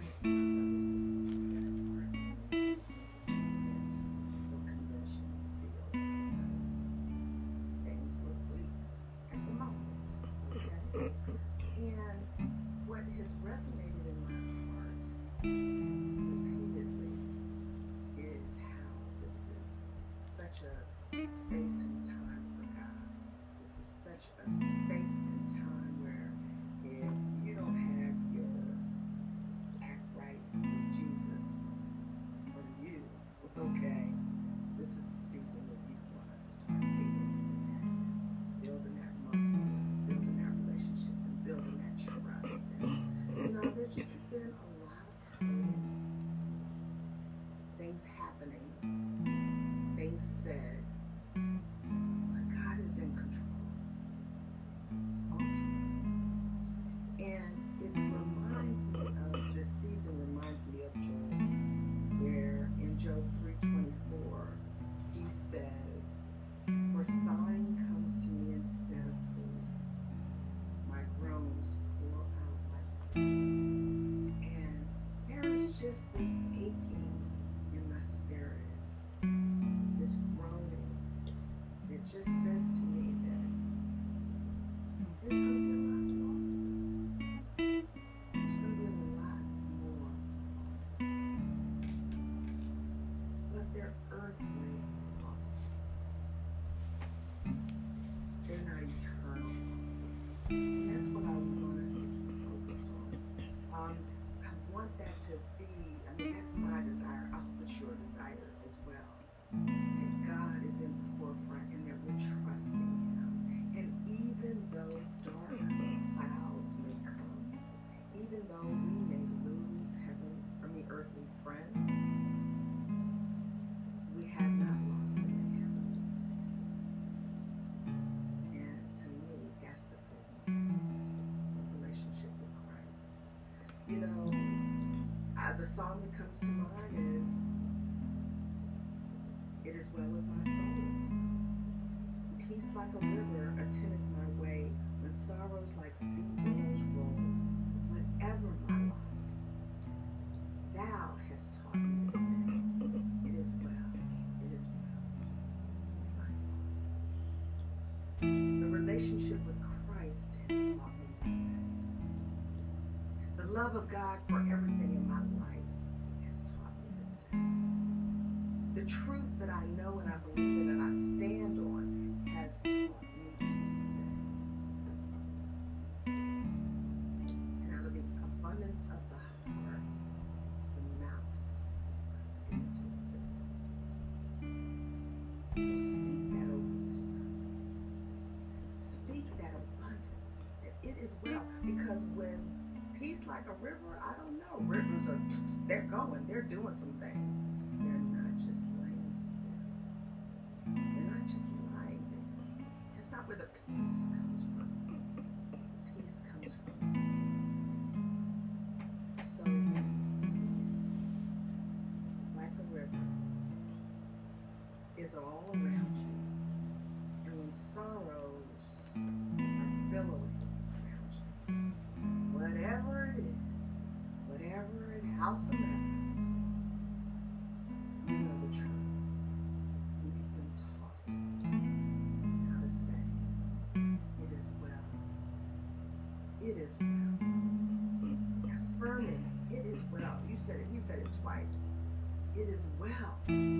Mm-hmm. just this aching. you know, I, the song that comes to mind is It Is Well With My Soul. Peace like a river attendeth my way when sorrows like sea billows roll. Whatever my love of God for like a river, I don't know. Rivers are, they're going, they're doing some things. They're not just laying still. They're not just lying there. It's not where the peace comes from. Peace comes from. So, peace, like a river, is all around is. Affirming, it is well. You said it, he said it twice. It is well.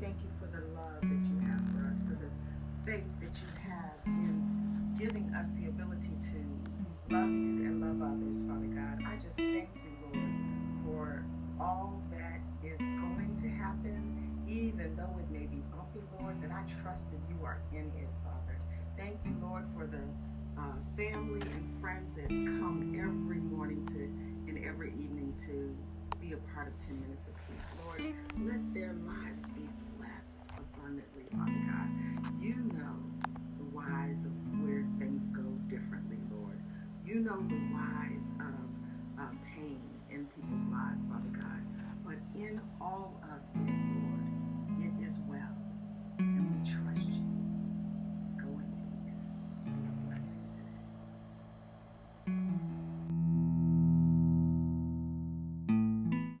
thank you for the love that you have for us, for the faith that you have in giving us the ability to love you and love others, Father God. I just thank you, Lord, for all that is going to happen even though it may be bumpy, Lord, that I trust that you are in it, Father. Thank you, Lord, for the uh, family and friends that come every morning to and every evening to be a part of 10 Minutes of Peace. Lord, let their lives be abundantly, Father God. You know the whys of where things go differently, Lord. You know the whys of uh, pain in people's lives, Father God. But in all of it,